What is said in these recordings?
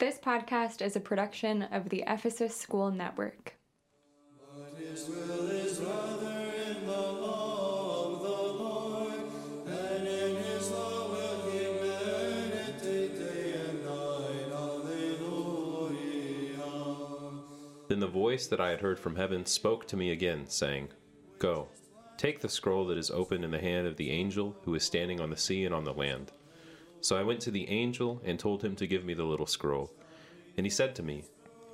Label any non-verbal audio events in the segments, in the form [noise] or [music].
This podcast is a production of the Ephesus School Network. Then the voice that I had heard from heaven spoke to me again, saying, Go, take the scroll that is open in the hand of the angel who is standing on the sea and on the land. So I went to the angel and told him to give me the little scroll. And he said to me,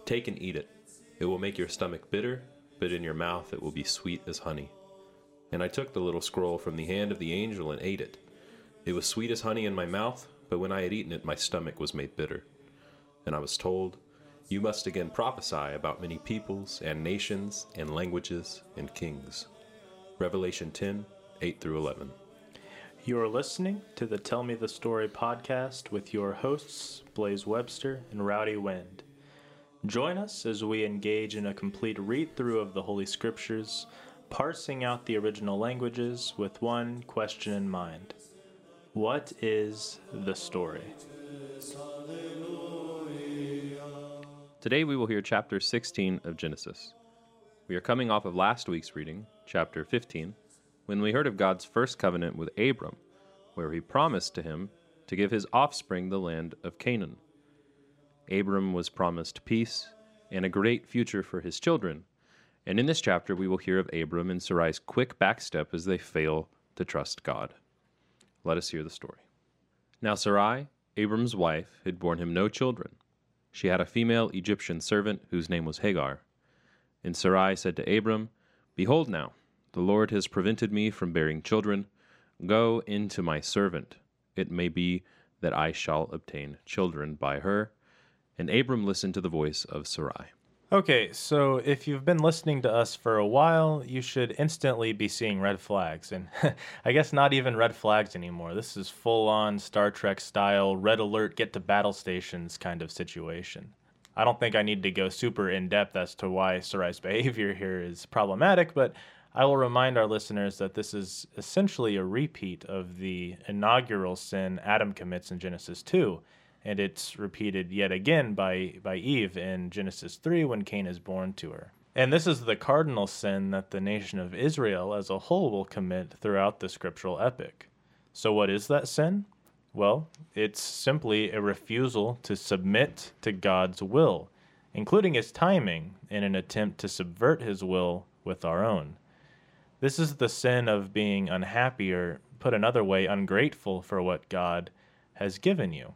Take and eat it. It will make your stomach bitter, but in your mouth it will be sweet as honey. And I took the little scroll from the hand of the angel and ate it. It was sweet as honey in my mouth, but when I had eaten it, my stomach was made bitter. And I was told, You must again prophesy about many peoples and nations and languages and kings. Revelation 10 8 through 11. You are listening to the Tell Me the Story podcast with your hosts, Blaze Webster and Rowdy Wind. Join us as we engage in a complete read through of the Holy Scriptures, parsing out the original languages with one question in mind What is the story? Today we will hear chapter 16 of Genesis. We are coming off of last week's reading, chapter 15, when we heard of God's first covenant with Abram, where he promised to him to give his offspring the land of Canaan. Abram was promised peace and a great future for his children, and in this chapter we will hear of Abram and Sarai's quick backstep as they fail to trust God. Let us hear the story. Now Sarai, Abram's wife, had borne him no children. She had a female Egyptian servant whose name was Hagar. And Sarai said to Abram, Behold now, the Lord has prevented me from bearing children. Go into my servant. It may be that I shall obtain children by her. And Abram listened to the voice of Sarai. Okay, so if you've been listening to us for a while, you should instantly be seeing red flags. And [laughs] I guess not even red flags anymore. This is full on Star Trek style, red alert, get to battle stations kind of situation. I don't think I need to go super in depth as to why Sarai's [laughs] behavior here is problematic, but I will remind our listeners that this is essentially a repeat of the inaugural sin Adam commits in Genesis 2 and it's repeated yet again by, by Eve in Genesis 3 when Cain is born to her. And this is the cardinal sin that the nation of Israel as a whole will commit throughout the scriptural epic. So, what is that sin? Well, it's simply a refusal to submit to God's will, including his timing, in an attempt to subvert his will with our own. This is the sin of being unhappy, or put another way, ungrateful for what God has given you.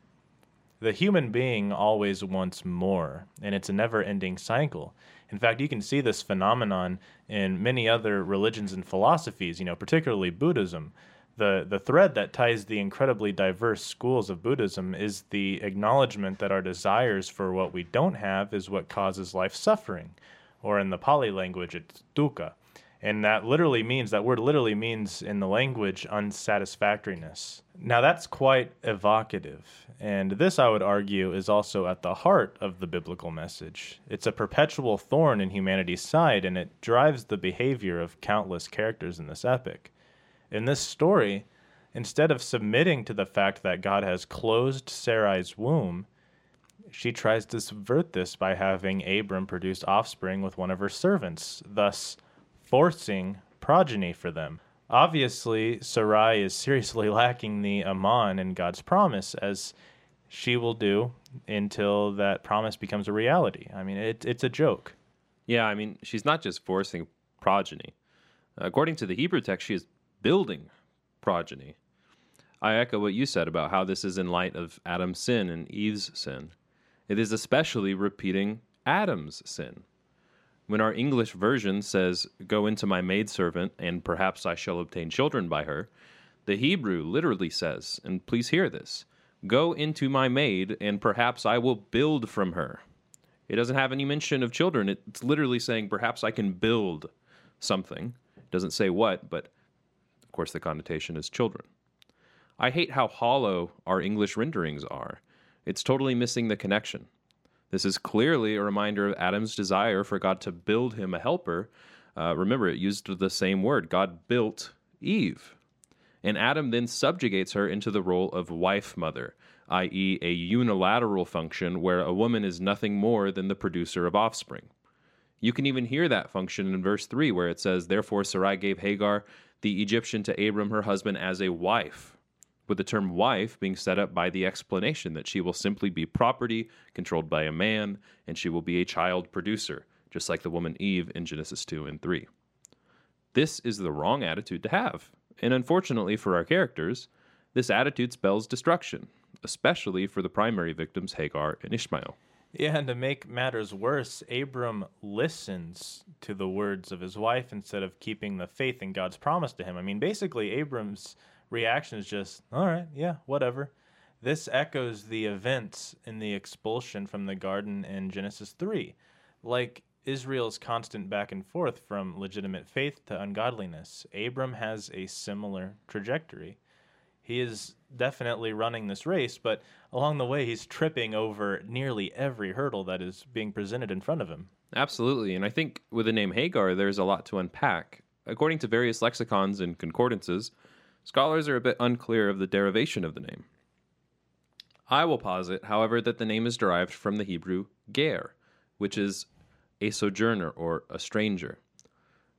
The human being always wants more, and it's a never ending cycle. In fact, you can see this phenomenon in many other religions and philosophies, you know, particularly Buddhism. The, the thread that ties the incredibly diverse schools of Buddhism is the acknowledgement that our desires for what we don't have is what causes life suffering, or in the Pali language, it's dukkha. And that literally means, that word literally means in the language unsatisfactoriness. Now, that's quite evocative. And this, I would argue, is also at the heart of the biblical message. It's a perpetual thorn in humanity's side, and it drives the behavior of countless characters in this epic. In this story, instead of submitting to the fact that God has closed Sarai's womb, she tries to subvert this by having Abram produce offspring with one of her servants, thus forcing progeny for them. Obviously, Sarai is seriously [laughs] lacking the Aman in God's promise, as she will do until that promise becomes a reality. I mean, it, it's a joke. Yeah, I mean, she's not just forcing progeny. According to the Hebrew text, she is building progeny. I echo what you said about how this is in light of Adam's sin and Eve's sin. It is especially repeating Adam's sin. When our English version says, Go into my maidservant, and perhaps I shall obtain children by her, the Hebrew literally says, and please hear this Go into my maid, and perhaps I will build from her. It doesn't have any mention of children. It's literally saying, Perhaps I can build something. It doesn't say what, but of course the connotation is children. I hate how hollow our English renderings are. It's totally missing the connection. This is clearly a reminder of Adam's desire for God to build him a helper. Uh, remember, it used the same word God built Eve. And Adam then subjugates her into the role of wife mother, i.e., a unilateral function where a woman is nothing more than the producer of offspring. You can even hear that function in verse 3, where it says, Therefore Sarai gave Hagar, the Egyptian, to Abram, her husband, as a wife, with the term wife being set up by the explanation that she will simply be property controlled by a man, and she will be a child producer, just like the woman Eve in Genesis 2 and 3. This is the wrong attitude to have, and unfortunately for our characters, this attitude spells destruction, especially for the primary victims Hagar and Ishmael. Yeah, and to make matters worse, Abram listens to the words of his wife instead of keeping the faith in God's promise to him. I mean, basically, Abram's reaction is just, all right, yeah, whatever. This echoes the events in the expulsion from the garden in Genesis 3. Like Israel's constant back and forth from legitimate faith to ungodliness, Abram has a similar trajectory. He is definitely running this race, but along the way, he's tripping over nearly every hurdle that is being presented in front of him. Absolutely, and I think with the name Hagar, there's a lot to unpack. According to various lexicons and concordances, scholars are a bit unclear of the derivation of the name. I will posit, however, that the name is derived from the Hebrew ger, which is a sojourner or a stranger.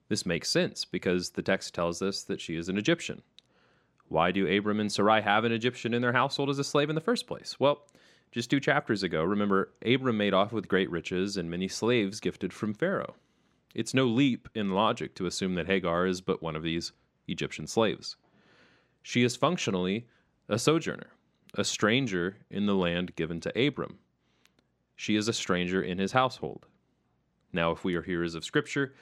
This makes sense because the text tells us that she is an Egyptian. Why do Abram and Sarai have an Egyptian in their household as a slave in the first place? Well, just two chapters ago, remember, Abram made off with great riches and many slaves gifted from Pharaoh. It's no leap in logic to assume that Hagar is but one of these Egyptian slaves. She is functionally a sojourner, a stranger in the land given to Abram. She is a stranger in his household. Now, if we are hearers of Scripture,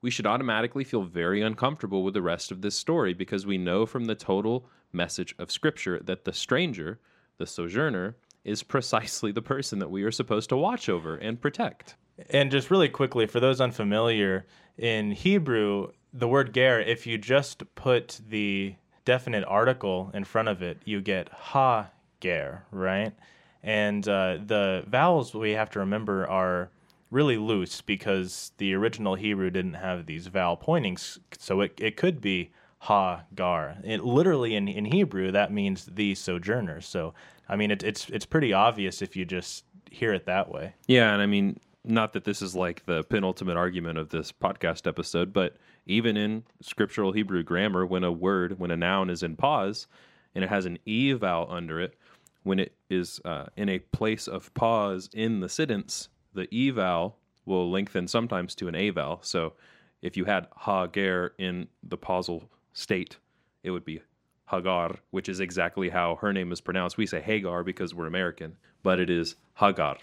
we should automatically feel very uncomfortable with the rest of this story because we know from the total message of Scripture that the stranger, the sojourner, is precisely the person that we are supposed to watch over and protect. And just really quickly, for those unfamiliar, in Hebrew, the word ger, if you just put the definite article in front of it, you get ha ger, right? And uh, the vowels we have to remember are really loose because the original Hebrew didn't have these vowel pointings, so it, it could be ha gar. It literally in, in Hebrew that means the sojourner. So I mean it, it's it's pretty obvious if you just hear it that way. Yeah, and I mean not that this is like the penultimate argument of this podcast episode, but even in scriptural Hebrew grammar, when a word, when a noun is in pause and it has an e vowel under it, when it is uh, in a place of pause in the sentence, the e vowel will lengthen sometimes to an a vowel. So if you had hagar in the pausal state, it would be Hagar, which is exactly how her name is pronounced. We say Hagar because we're American, but it is Hagar.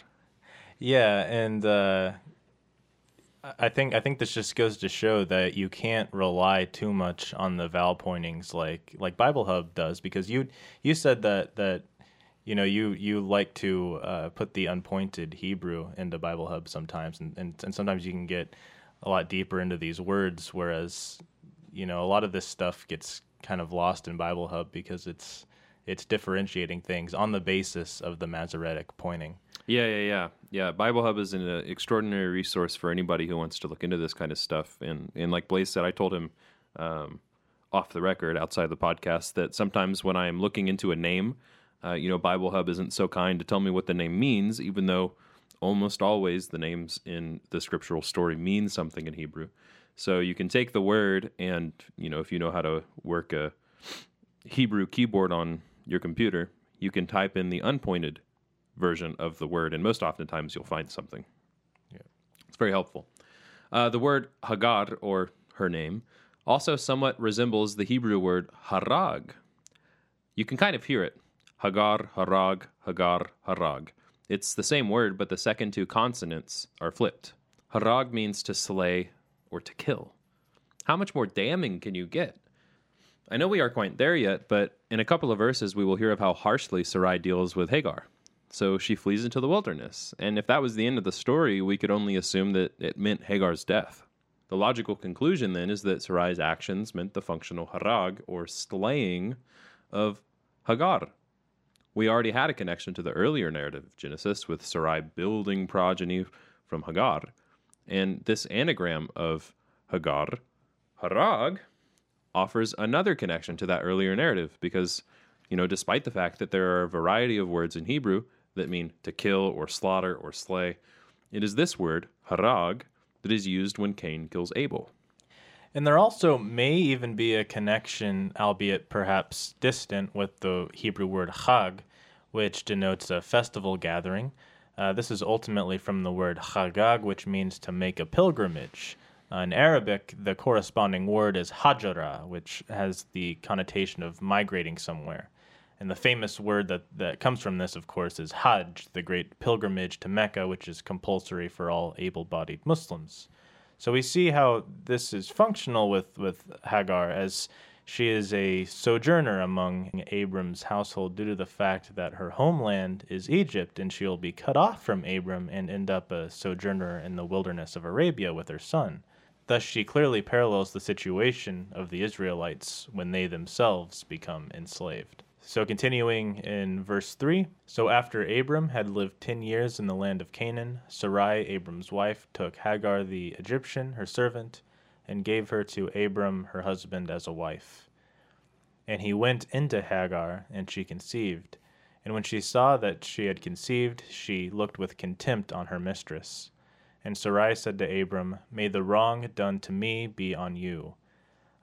Yeah, and uh, I think I think this just goes to show that you can't rely too much on the vowel pointings like like Bible Hub does because you you said that that you know you you like to uh, put the unpointed Hebrew into Bible Hub sometimes and, and and sometimes you can get a lot deeper into these words whereas you know a lot of this stuff gets kind of lost in Bible Hub because it's it's differentiating things on the basis of the Masoretic pointing. Yeah, yeah, yeah, yeah. Bible Hub is an uh, extraordinary resource for anybody who wants to look into this kind of stuff. And and like Blaze said, I told him um, off the record, outside the podcast, that sometimes when I am looking into a name, uh, you know, Bible Hub isn't so kind to tell me what the name means, even though almost always the names in the scriptural story mean something in Hebrew. So you can take the word, and you know, if you know how to work a Hebrew keyboard on your computer, you can type in the unpointed version of the word, and most oftentimes you'll find something. Yeah. It's very helpful. Uh, the word Hagar, or her name, also somewhat resembles the Hebrew word harag. You can kind of hear it. Hagar, harag, Hagar, harag. It's the same word, but the second two consonants are flipped. Harag means to slay or to kill. How much more damning can you get? I know we aren't quite there yet, but in a couple of verses we will hear of how harshly Sarai deals with Hagar. So she flees into the wilderness. And if that was the end of the story, we could only assume that it meant Hagar's death. The logical conclusion then is that Sarai's actions meant the functional harag, or slaying, of Hagar. We already had a connection to the earlier narrative of Genesis with Sarai building progeny from Hagar. And this anagram of Hagar, harag, offers another connection to that earlier narrative because You know, despite the fact that there are a variety of words in Hebrew that mean to kill or slaughter or slay, it is this word, harag, that is used when Cain kills Abel. And there also may even be a connection, albeit perhaps distant, with the Hebrew word chag, which denotes a festival gathering. Uh, this is ultimately from the word chagag, which means to make a pilgrimage. Uh, in Arabic, the corresponding word is hajara, which has the connotation of migrating somewhere. And the famous word that, that comes from this, of course, is Hajj, the great pilgrimage to Mecca, which is compulsory for all able bodied Muslims. So we see how this is functional with, with Hagar, as she is a sojourner among Abram's household due to the fact that her homeland is Egypt, and she'll be cut off from Abram and end up a sojourner in the wilderness of Arabia with her son. Thus, she clearly parallels the situation of the Israelites when they themselves become enslaved. So, continuing in verse 3 So, after Abram had lived ten years in the land of Canaan, Sarai, Abram's wife, took Hagar the Egyptian, her servant, and gave her to Abram, her husband, as a wife. And he went into Hagar, and she conceived. And when she saw that she had conceived, she looked with contempt on her mistress. And Sarai said to Abram, May the wrong done to me be on you.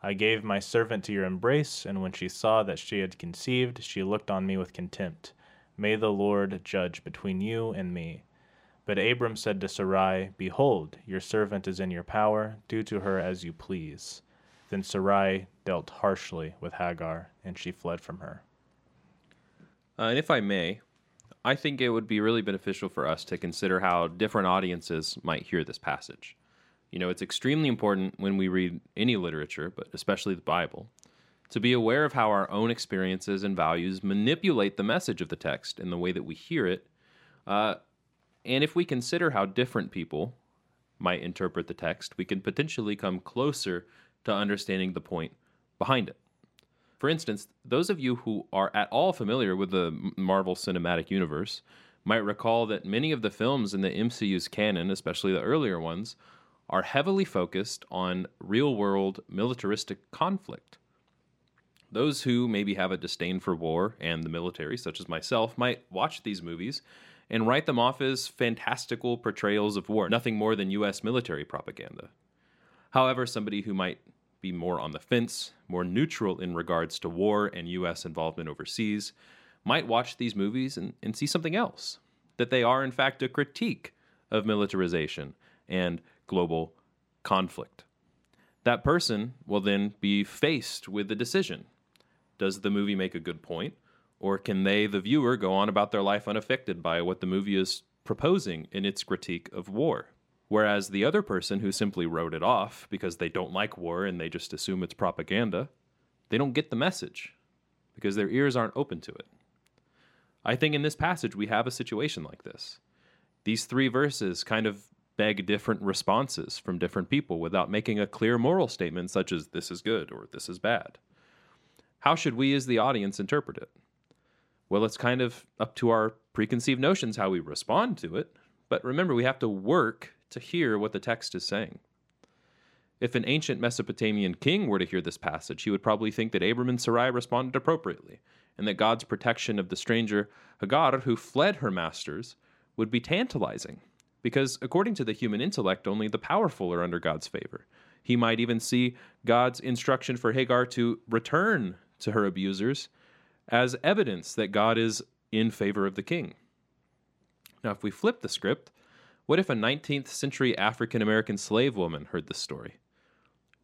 I gave my servant to your embrace, and when she saw that she had conceived, she looked on me with contempt. May the Lord judge between you and me. But Abram said to Sarai, Behold, your servant is in your power, do to her as you please. Then Sarai dealt harshly with Hagar, and she fled from her. Uh, and if I may, I think it would be really beneficial for us to consider how different audiences might hear this passage. You know, it's extremely important when we read any literature, but especially the Bible, to be aware of how our own experiences and values manipulate the message of the text in the way that we hear it. Uh, and if we consider how different people might interpret the text, we can potentially come closer to understanding the point behind it. For instance, those of you who are at all familiar with the Marvel Cinematic Universe might recall that many of the films in the MCU's canon, especially the earlier ones, are heavily focused on real world militaristic conflict. Those who maybe have a disdain for war and the military, such as myself, might watch these movies and write them off as fantastical portrayals of war, nothing more than US military propaganda. However, somebody who might be more on the fence, more neutral in regards to war and US involvement overseas, might watch these movies and, and see something else. That they are, in fact, a critique of militarization and global conflict. That person will then be faced with the decision Does the movie make a good point? Or can they, the viewer, go on about their life unaffected by what the movie is proposing in its critique of war? Whereas the other person who simply wrote it off because they don't like war and they just assume it's propaganda, they don't get the message because their ears aren't open to it. I think in this passage we have a situation like this. These three verses kind of beg different responses from different people without making a clear moral statement such as this is good or this is bad. How should we as the audience interpret it? Well, it's kind of up to our preconceived notions how we respond to it, but remember, we have to work to hear what the text is saying. If an ancient Mesopotamian king were to hear this passage, he would probably think that Abram and Sarai responded appropriately, and that God's protection of the stranger Hagar, who fled her masters, would be tantalizing because according to the human intellect, only the powerful are under God's favor. He might even see God's instruction for Hagar to return to her abusers as evidence that God is in favor of the king. Now, if we flip the script, what if a 19th century African American slave woman heard this story?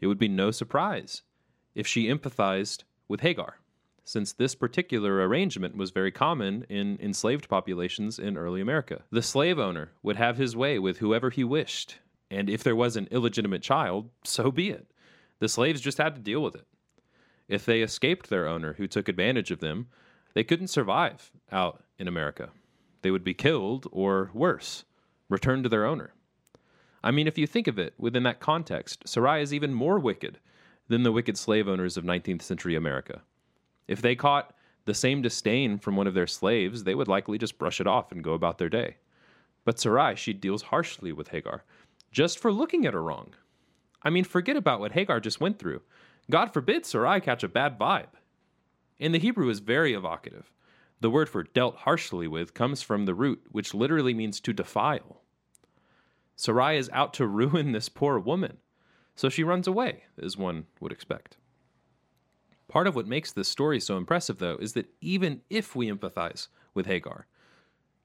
It would be no surprise if she empathized with Hagar since this particular arrangement was very common in enslaved populations in early America. The slave owner would have his way with whoever he wished, and if there was an illegitimate child, so be it. The slaves just had to deal with it. If they escaped their owner who took advantage of them, they couldn't survive out in America. They would be killed, or worse, returned to their owner. I mean, if you think of it within that context, Sarai is even more wicked than the wicked slave owners of 19th century America. If they caught the same disdain from one of their slaves, they would likely just brush it off and go about their day. But Sarai, she deals harshly with Hagar, just for looking at her wrong. I mean, forget about what Hagar just went through. God forbid Sarai catch a bad vibe. And the Hebrew is very evocative. The word for dealt harshly with comes from the root, which literally means to defile. Sarai is out to [laughs] ruin this poor woman, so she runs away, as one would expect. Part of what makes this story so impressive, though, is that even if we empathize with Hagar,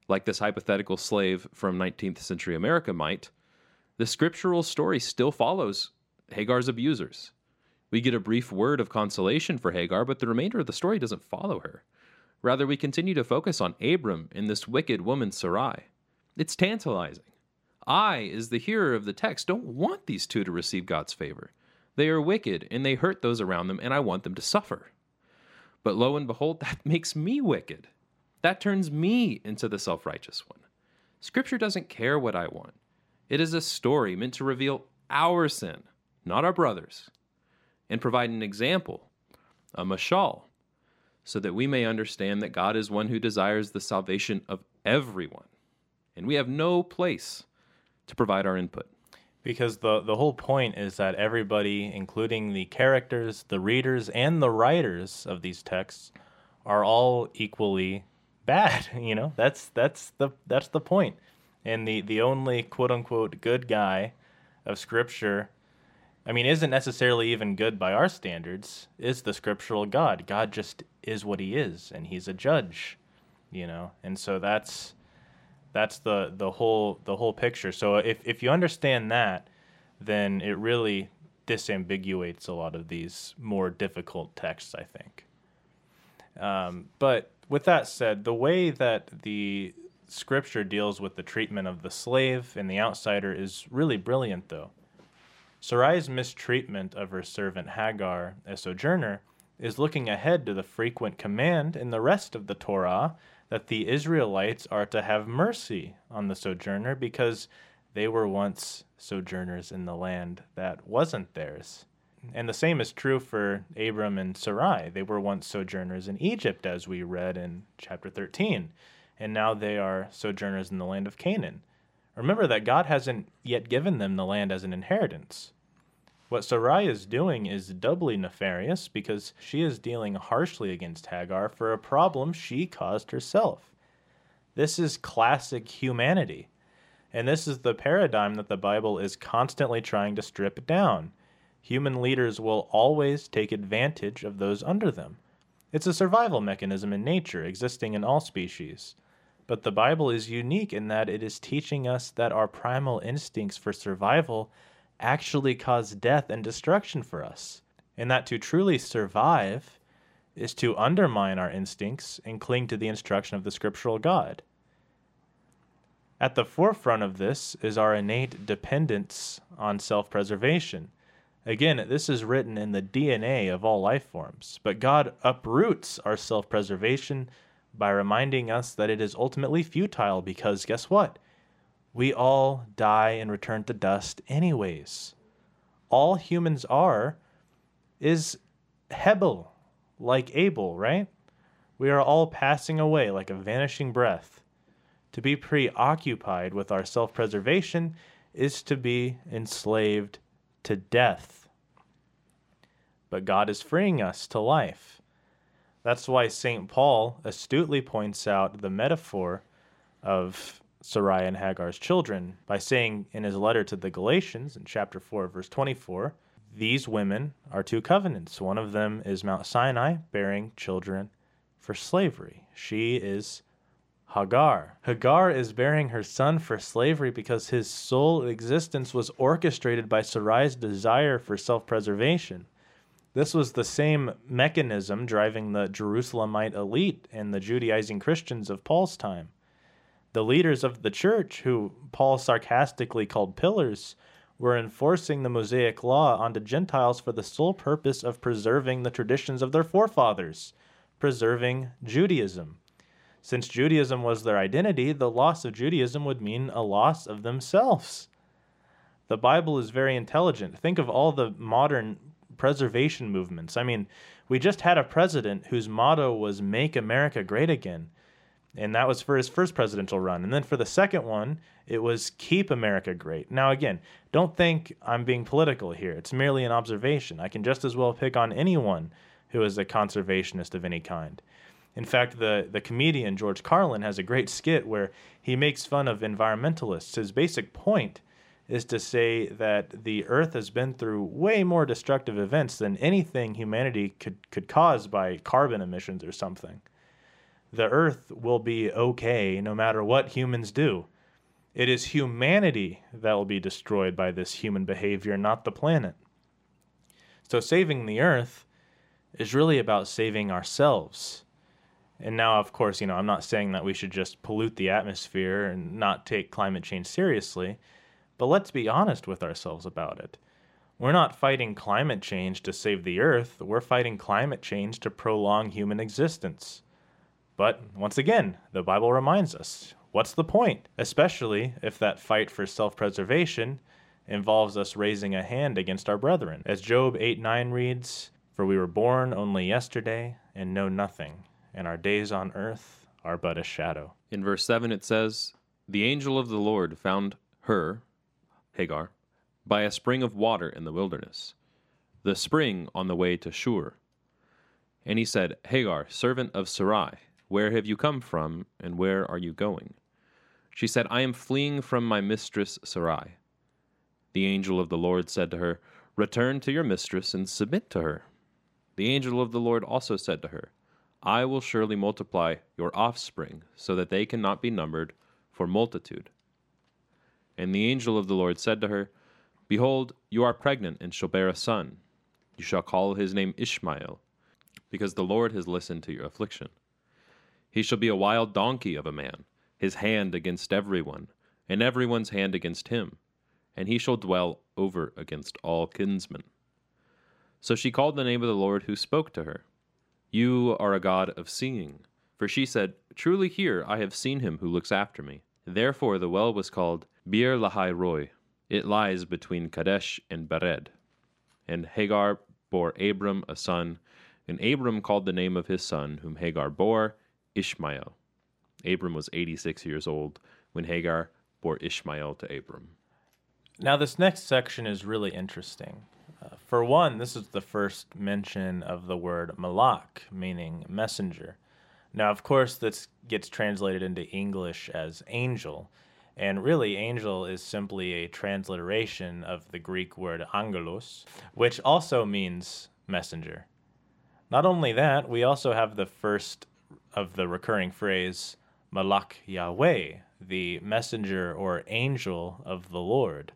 like this hypothetical slave from 19th century America might, the scriptural story still follows Hagar's abusers. We get a brief word of consolation for Hagar, but the remainder of the story doesn't follow her. Rather, we continue to focus on Abram and this wicked woman Sarai. It's tantalizing. I, as the hearer of the text, don't want these two to receive God's favor. They are wicked and they hurt those around them, and I want them to suffer. But lo and behold, that [laughs] makes me wicked. That turns me into the self righteous one. Scripture doesn't care what I want. It is a story meant to reveal our sin, not our brothers, and provide an example, a mashal, so that we may understand that God is one who desires the salvation of everyone. And we have no place to provide our input. Because the, the whole point is that everybody, including the characters, the readers, and the writers of these texts, are all equally bad. [laughs] You know, that's that's the that's the. And the the only quote unquote good guy of Scripture, I mean, isn't necessarily even good by our standards. Is the scriptural God? God just is what He is, and He's a judge. You know, and so that's that's the the whole the whole picture. So if if you understand that, then it really disambiguates a lot of these more difficult texts. I think. Um, but with that said, the way that the scripture deals with the treatment of the slave and the outsider is really brilliant, though. Sarai's mistreatment of her servant Hagar, a sojourner, is looking ahead to the frequent command in the rest of the Torah that the Israelites are to have mercy on the sojourner because they were once sojourners in the land that wasn't theirs. And the same is true for Abram and Sarai. They were once sojourners in Egypt, as we read in chapter 13, and now they are sojourners in the land of Canaan. Remember that God hasn't yet given them the land as an inheritance. What Sarai is doing is doubly nefarious because she is dealing harshly against Hagar for a problem she caused herself. This is classic humanity. And this is the paradigm that the Bible is constantly trying to strip down human leaders will always take advantage of those under them. It's a survival mechanism in nature, existing in all species. But the Bible is unique in that it is teaching us that our primal instincts for survival actually cause death and destruction for us, and that to truly survive is to undermine our instincts and cling to the instruction of the scriptural God. At the forefront of this is our innate dependence on self preservation Again, this is written in the DNA of all life forms, but God uproots our self preservation by reminding us that it is ultimately futile because guess what? We all die and return to dust, anyways. All humans are is Hebel, like Abel, right? We are all passing away like a vanishing breath. To be preoccupied with our self preservation is to be enslaved to death. But God is freeing us to life. That's why St. Paul astutely points out the metaphor of Sarai and Hagar's children by saying in his letter to the Galatians in chapter 4, verse 24, these women are two covenants. One of them is Mount Sinai, bearing children for slavery. She is Hagar. Hagar is bearing her son for slavery because his sole existence was orchestrated by Sarai's desire for self preservation. This was the same mechanism driving the Jerusalemite elite and the Judaizing Christians of Paul's time. The leaders of the church, who Paul sarcastically called pillars, were enforcing the Mosaic law onto Gentiles for the sole purpose of preserving the traditions of their forefathers, preserving Judaism. Since Judaism was their identity, the loss of Judaism would mean a loss of themselves. The Bible is very intelligent. Think of all the modern preservation movements. I mean, we just had a president whose motto was Make America Great Again. And that was for his first presidential run. And then for the second one, it was Keep America Great. Now, again, don't think I'm being political here. It's merely an observation. I can just as well pick on anyone who is a conservationist of any kind. In fact, the, the comedian George Carlin has a great skit where he makes fun of environmentalists. His basic point is to say that the Earth has been through way more destructive events than anything humanity could, could cause by carbon emissions or something. The Earth will be okay no matter what humans do. It is humanity that will be destroyed by this human behavior, not the planet. So, saving the Earth is really about saving ourselves. And now, of course, you know, I'm not saying that we should just pollute the atmosphere and not take climate change seriously, but let's be honest with ourselves about it. We're not fighting climate change to save the Earth, we're fighting climate change to prolong human existence. But once again, the Bible reminds us what's the point? Especially if that fight for self preservation involves us raising a hand against our brethren. As Job 8 9 reads, For we were born only yesterday and know nothing, and our days on earth are but a shadow. In verse 7, it says, The angel of the Lord found her, Hagar, by a spring of water in the wilderness, the spring on the way to Shur. And he said, Hagar, servant of Sarai, where have you come from, and where are you going? She said, I am fleeing from my mistress Sarai. The angel of the Lord said to her, Return to your mistress and submit to her. The angel of the Lord also said to her, I will surely multiply your offspring, so that they cannot be numbered for multitude. And the angel of the Lord said to her, Behold, you are pregnant and shall bear a son. You shall call his name Ishmael, because the Lord has listened to your affliction. He shall be a wild donkey of a man, his hand against everyone, and everyone's hand against him, and he shall dwell over against all kinsmen. So she called the name of the Lord who spoke to her. You are a God of seeing. For she said, Truly here I have seen him who looks after me. Therefore the well was called Beer Lahai Roi. It lies between Kadesh and Bered. And Hagar bore Abram a son, and Abram called the name of his son, whom Hagar bore, Ishmael. Abram was 86 years old when Hagar bore Ishmael to Abram. Now, this next section is really interesting. Uh, for one, this is the first mention of the word malak, meaning messenger. Now, of course, this gets translated into English as angel, and really, angel is simply a transliteration of the Greek word angelos, which also means messenger. Not only that, we also have the first of the recurring phrase, Malak Yahweh, the messenger or angel of the Lord.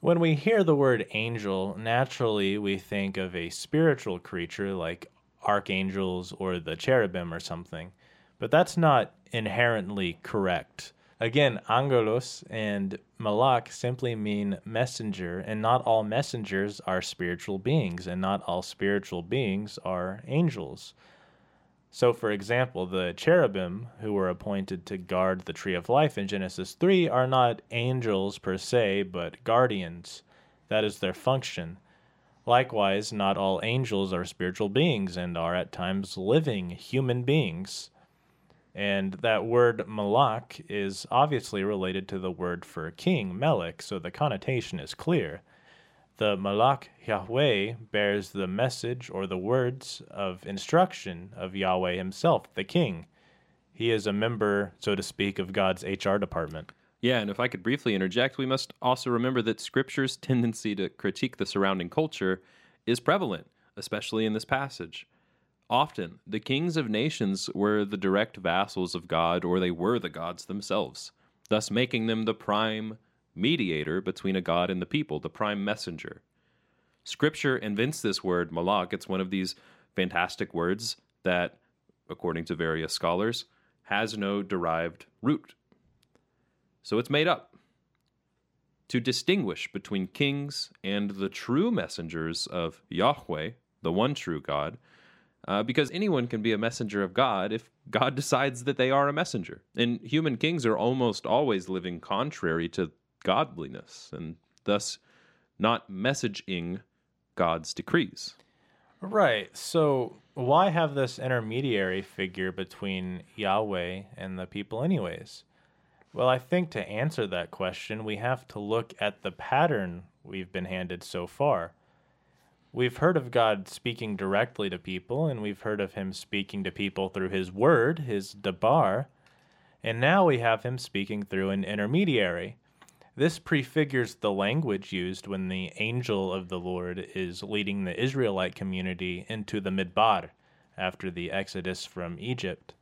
When we hear the word angel, naturally we think of a spiritual creature like archangels or the cherubim or something, but that's not inherently correct. Again, angelos and malak simply mean messenger, and not all messengers are spiritual beings, and not all spiritual beings are angels. So, for example, the cherubim who were appointed to guard the tree of life in Genesis 3 are not angels per se, but guardians. That is their function. Likewise, not all angels are spiritual beings and are at times living human beings. And that word malak is obviously related to the word for king, melech, so the connotation is clear. The Malak Yahweh bears the message or the words of instruction of Yahweh himself, the king. He is a member, so to speak, of God's HR department. Yeah, and if I could briefly interject, we must also remember that Scripture's tendency to critique the surrounding culture is prevalent, especially in this passage. Often, the kings of nations were the direct vassals of God, or they were the gods themselves, thus making them the prime mediator between a God and the people, the prime messenger. Scripture invents this word, malak. It's one of these fantastic words that, according to various scholars, has no derived root. So it's made up to distinguish between kings and the true messengers of Yahweh, the one true God, uh, because anyone can be a messenger of God if God [laughs] decides that they are a messenger. And human kings are almost always living contrary to godliness and thus not messaging God's decrees. Right. So, why have this intermediary figure between Yahweh and the people, anyways? Well, I think to answer that question, we have to look at the pattern we've been handed so far. We've heard of God speaking directly to people, and we've heard of him speaking to people through his word, his debar, and now we have him speaking through an intermediary. This prefigures the language used when the angel of the Lord is leading the Israelite community into the Midbar after the exodus from Egypt.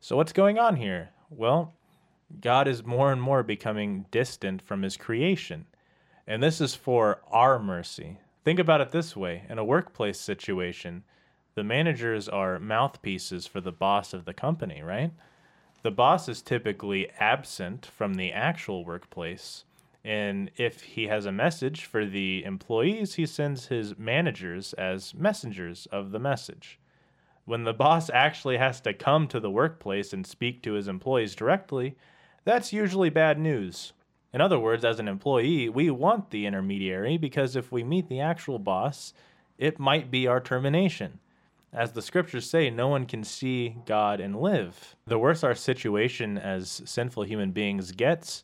So, what's going on here? Well, God is more and more becoming distant from his creation. And this is for our mercy. Think about it this way in a workplace situation, the managers are mouthpieces for the boss of the company, right? The boss is typically absent from the actual workplace. And if he has a message for the employees, he sends his managers as messengers of the message. When the boss actually has to come to the workplace and speak to his employees directly, that's usually bad news. In other words, as an employee, we want the intermediary because if we meet the actual boss, it might be our termination. As the scriptures say, no one can see God and live. The worse our situation as sinful human beings gets,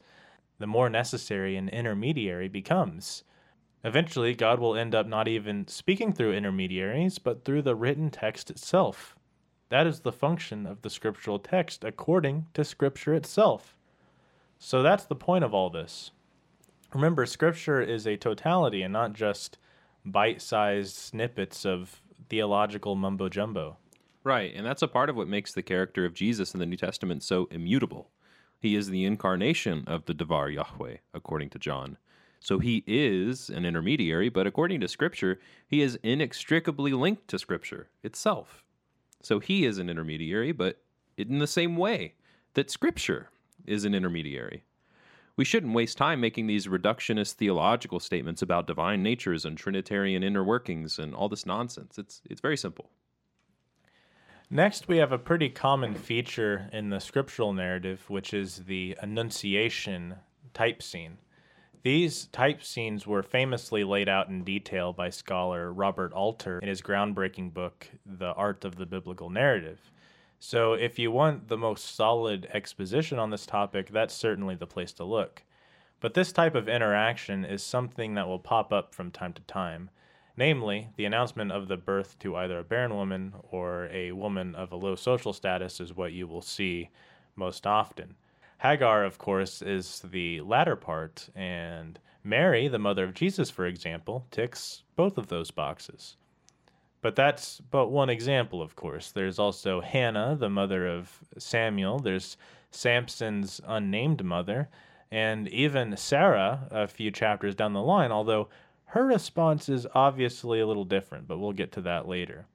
the more necessary an intermediary becomes. Eventually, God will end up not even speaking through intermediaries, but through the written text itself. That is the function of the scriptural text according to Scripture itself. So that's the point of all this. Remember, Scripture is a totality and not just bite sized snippets of theological mumbo jumbo. Right, and that's a part of what makes the character of Jesus in the New Testament so immutable. He is the incarnation of the Devar Yahweh, according to John. So he is an intermediary, but according to Scripture, he is inextricably linked to Scripture itself. So he is an intermediary, but in the same way that Scripture is an intermediary. We shouldn't waste time making these reductionist theological statements about divine natures and Trinitarian inner workings and all this nonsense. It's, it's very simple. Next, we have a pretty common feature in the scriptural narrative, which is the Annunciation type scene. These type scenes were famously laid out in detail by scholar Robert Alter in his groundbreaking book, The Art of the Biblical Narrative. So, if you want the most solid exposition on this topic, that's certainly the place to look. But this type of interaction is something that will pop up from time to time, namely, the announcement of the birth to either a barren woman or a woman of a low social status is what you will see most often. Hagar, of course, is the latter part, and Mary, the mother of Jesus, for example, ticks both of those boxes. But that's but one example, of course. There's also Hannah, the mother of Samuel. There's Samson's unnamed mother. And even Sarah, a few chapters down the line, although her response is obviously a little different, but we'll get to that later.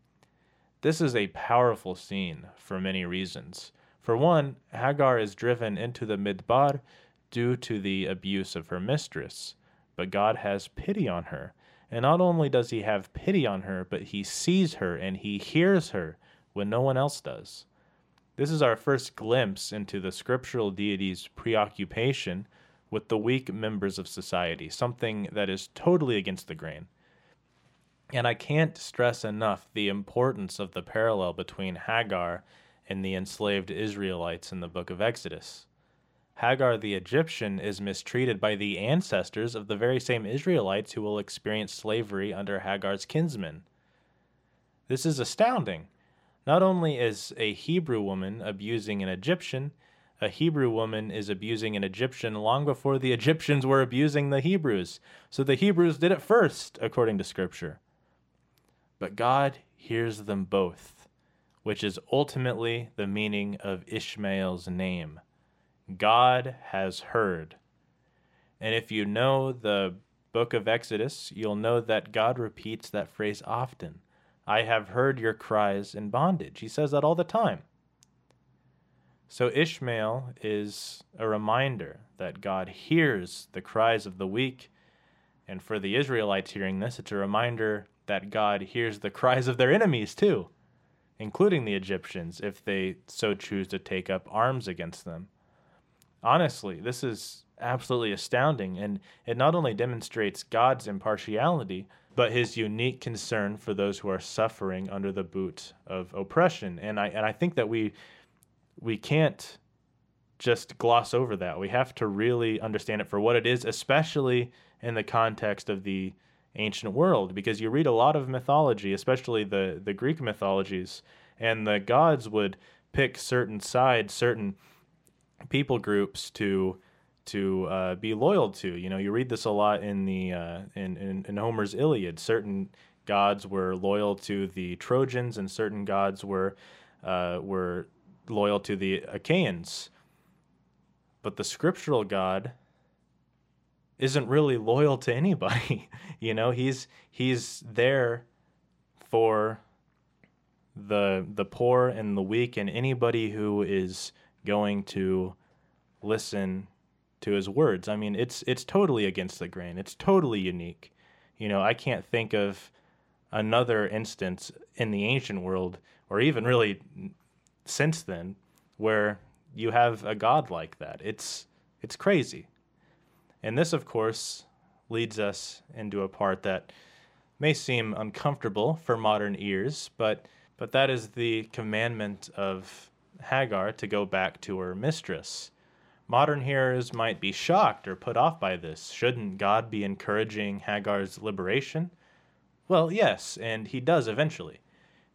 This is a powerful scene for many reasons. For one, Hagar is driven into the Midbar due to the abuse of her mistress, but God has pity on her and not only does he have pity on her, but he sees her and he hears her when no one else does. This is our first glimpse into the scriptural deity's preoccupation with the weak members of society, something that is totally against the grain. And I can't stress enough the importance of the parallel between Hagar and the enslaved Israelites in the book of Exodus. Hagar the Egyptian is mistreated by the ancestors of the very same Israelites who will experience slavery under Hagar's kinsmen. This is astounding. Not only is a Hebrew woman abusing an Egyptian, a Hebrew woman is abusing an Egyptian long before the [laughs] Egyptians were abusing the Hebrews. So the Hebrews did it first, according to Scripture. But God hears them both, which is ultimately the meaning of Ishmael's name. God has heard. And if you know the book of Exodus, you'll know that God repeats that phrase often. I have heard your cries in bondage. He says that all the time. So Ishmael is a reminder that God hears the cries of the weak. And for the Israelites hearing this, it's a reminder that God hears the cries of their enemies too, including the Egyptians, if they so choose to take up arms against them honestly, this is absolutely astounding. And it not only demonstrates God's impartiality, but his unique concern for those who are suffering under the boot of oppression. And I, and I think that we, we can't just gloss over that. We have to really understand it for what it is, especially in the context of the ancient world because you read a lot of mythology, especially the, the Greek mythologies, and the gods would pick certain sides, certain people groups to to uh, be loyal to. You know, you read this a lot in the uh, in, in, in Homer's Iliad. Certain gods were loyal to the Trojans, and certain gods were uh, were loyal to the Achaeans. But the scriptural God isn't really loyal to anybody. [laughs] you know, he's he's there for the the poor and the weak and anybody who is going to listen to his words. I mean, it's it's totally against the grain. It's totally unique. You know, I can't think of another instance in the ancient world or even really since then where you have a god like that. It's it's crazy. And this of course leads us into a part that may seem uncomfortable for modern ears, but but that is the commandment of Hagar to go back to her mistress. Modern hearers might be shocked or put off by this. Shouldn't God be encouraging Hagar's liberation? Well, yes, and he does eventually.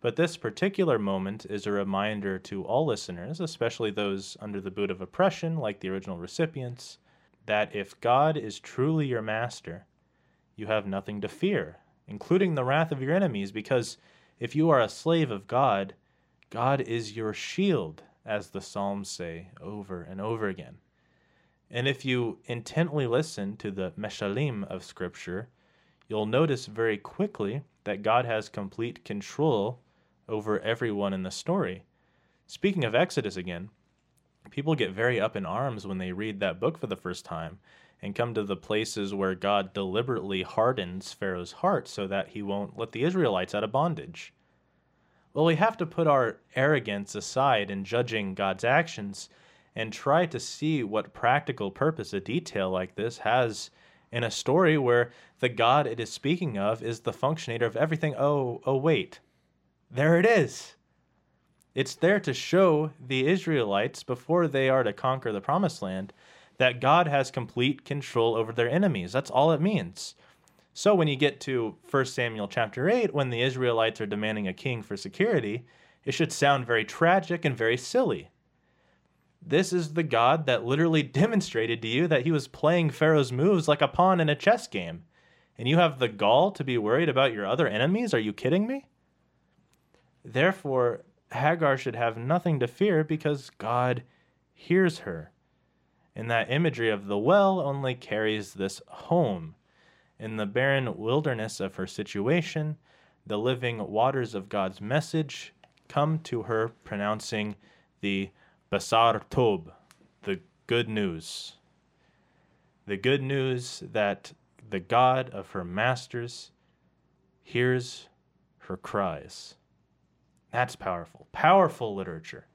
But this particular moment is a reminder to all listeners, especially those under the boot of oppression, like the original recipients, that if God is truly your master, you have nothing to fear, including the wrath of your enemies, because if you are a slave of God, God is your shield, as the Psalms say over and over again. And if you intently listen to the Meshalim of Scripture, you'll notice very quickly that God has complete control over everyone in the story. Speaking of Exodus again, people get very up in arms when they read that book for the first time and come to the places where God deliberately hardens Pharaoh's heart so that he won't let the Israelites out of bondage. Well, we have to put our arrogance aside in judging God's actions and try to see what practical purpose a detail like this has in a story where the God it is speaking of is the functionator of everything. Oh, oh, wait. There it is. It's there to show the Israelites before they are to conquer the promised land that God has complete control over their enemies. That's all it means. So when you get to 1 Samuel chapter 8, when the Israelites are demanding a king for security, it should sound very tragic and very silly. This is the God that literally demonstrated to you that he was playing Pharaoh's moves like a pawn in a chess game. And you have the gall to be worried about your other enemies? Are you kidding me? Therefore, Hagar should have nothing to fear because God hears her. And that imagery of the well only carries this home. In the barren wilderness of her situation, the living waters of God's message come to her, pronouncing the Basar Tob, the good news. The good news that the God of her masters hears her cries. That's powerful. Powerful literature.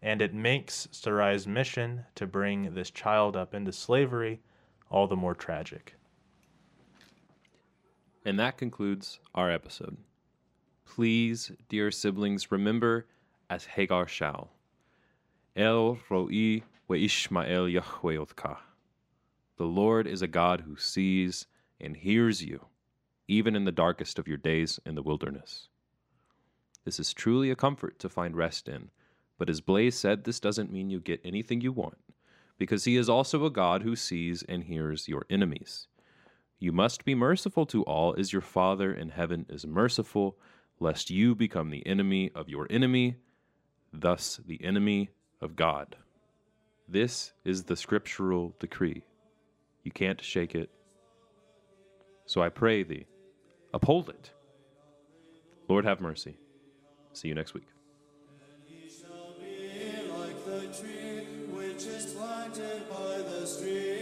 And it makes Sarai's mission to bring this child up into slavery all the more tragic. And that concludes our episode. Please, dear siblings, remember as Hagar shall El Roi we Ishmael Yahweh The Lord is a God who sees and hears you, even in the darkest of your days in the wilderness. This is truly a comfort to find rest in. But as Blaze said, this doesn't mean you get anything you want, because he is also a God who sees and hears your enemies. You must be merciful to all as your Father in heaven is merciful, lest you become the enemy of your enemy, thus the enemy of God. This is the scriptural decree. You can't shake it. So I pray thee, uphold it. Lord, have mercy. See you next week. tree which is planted by the stream.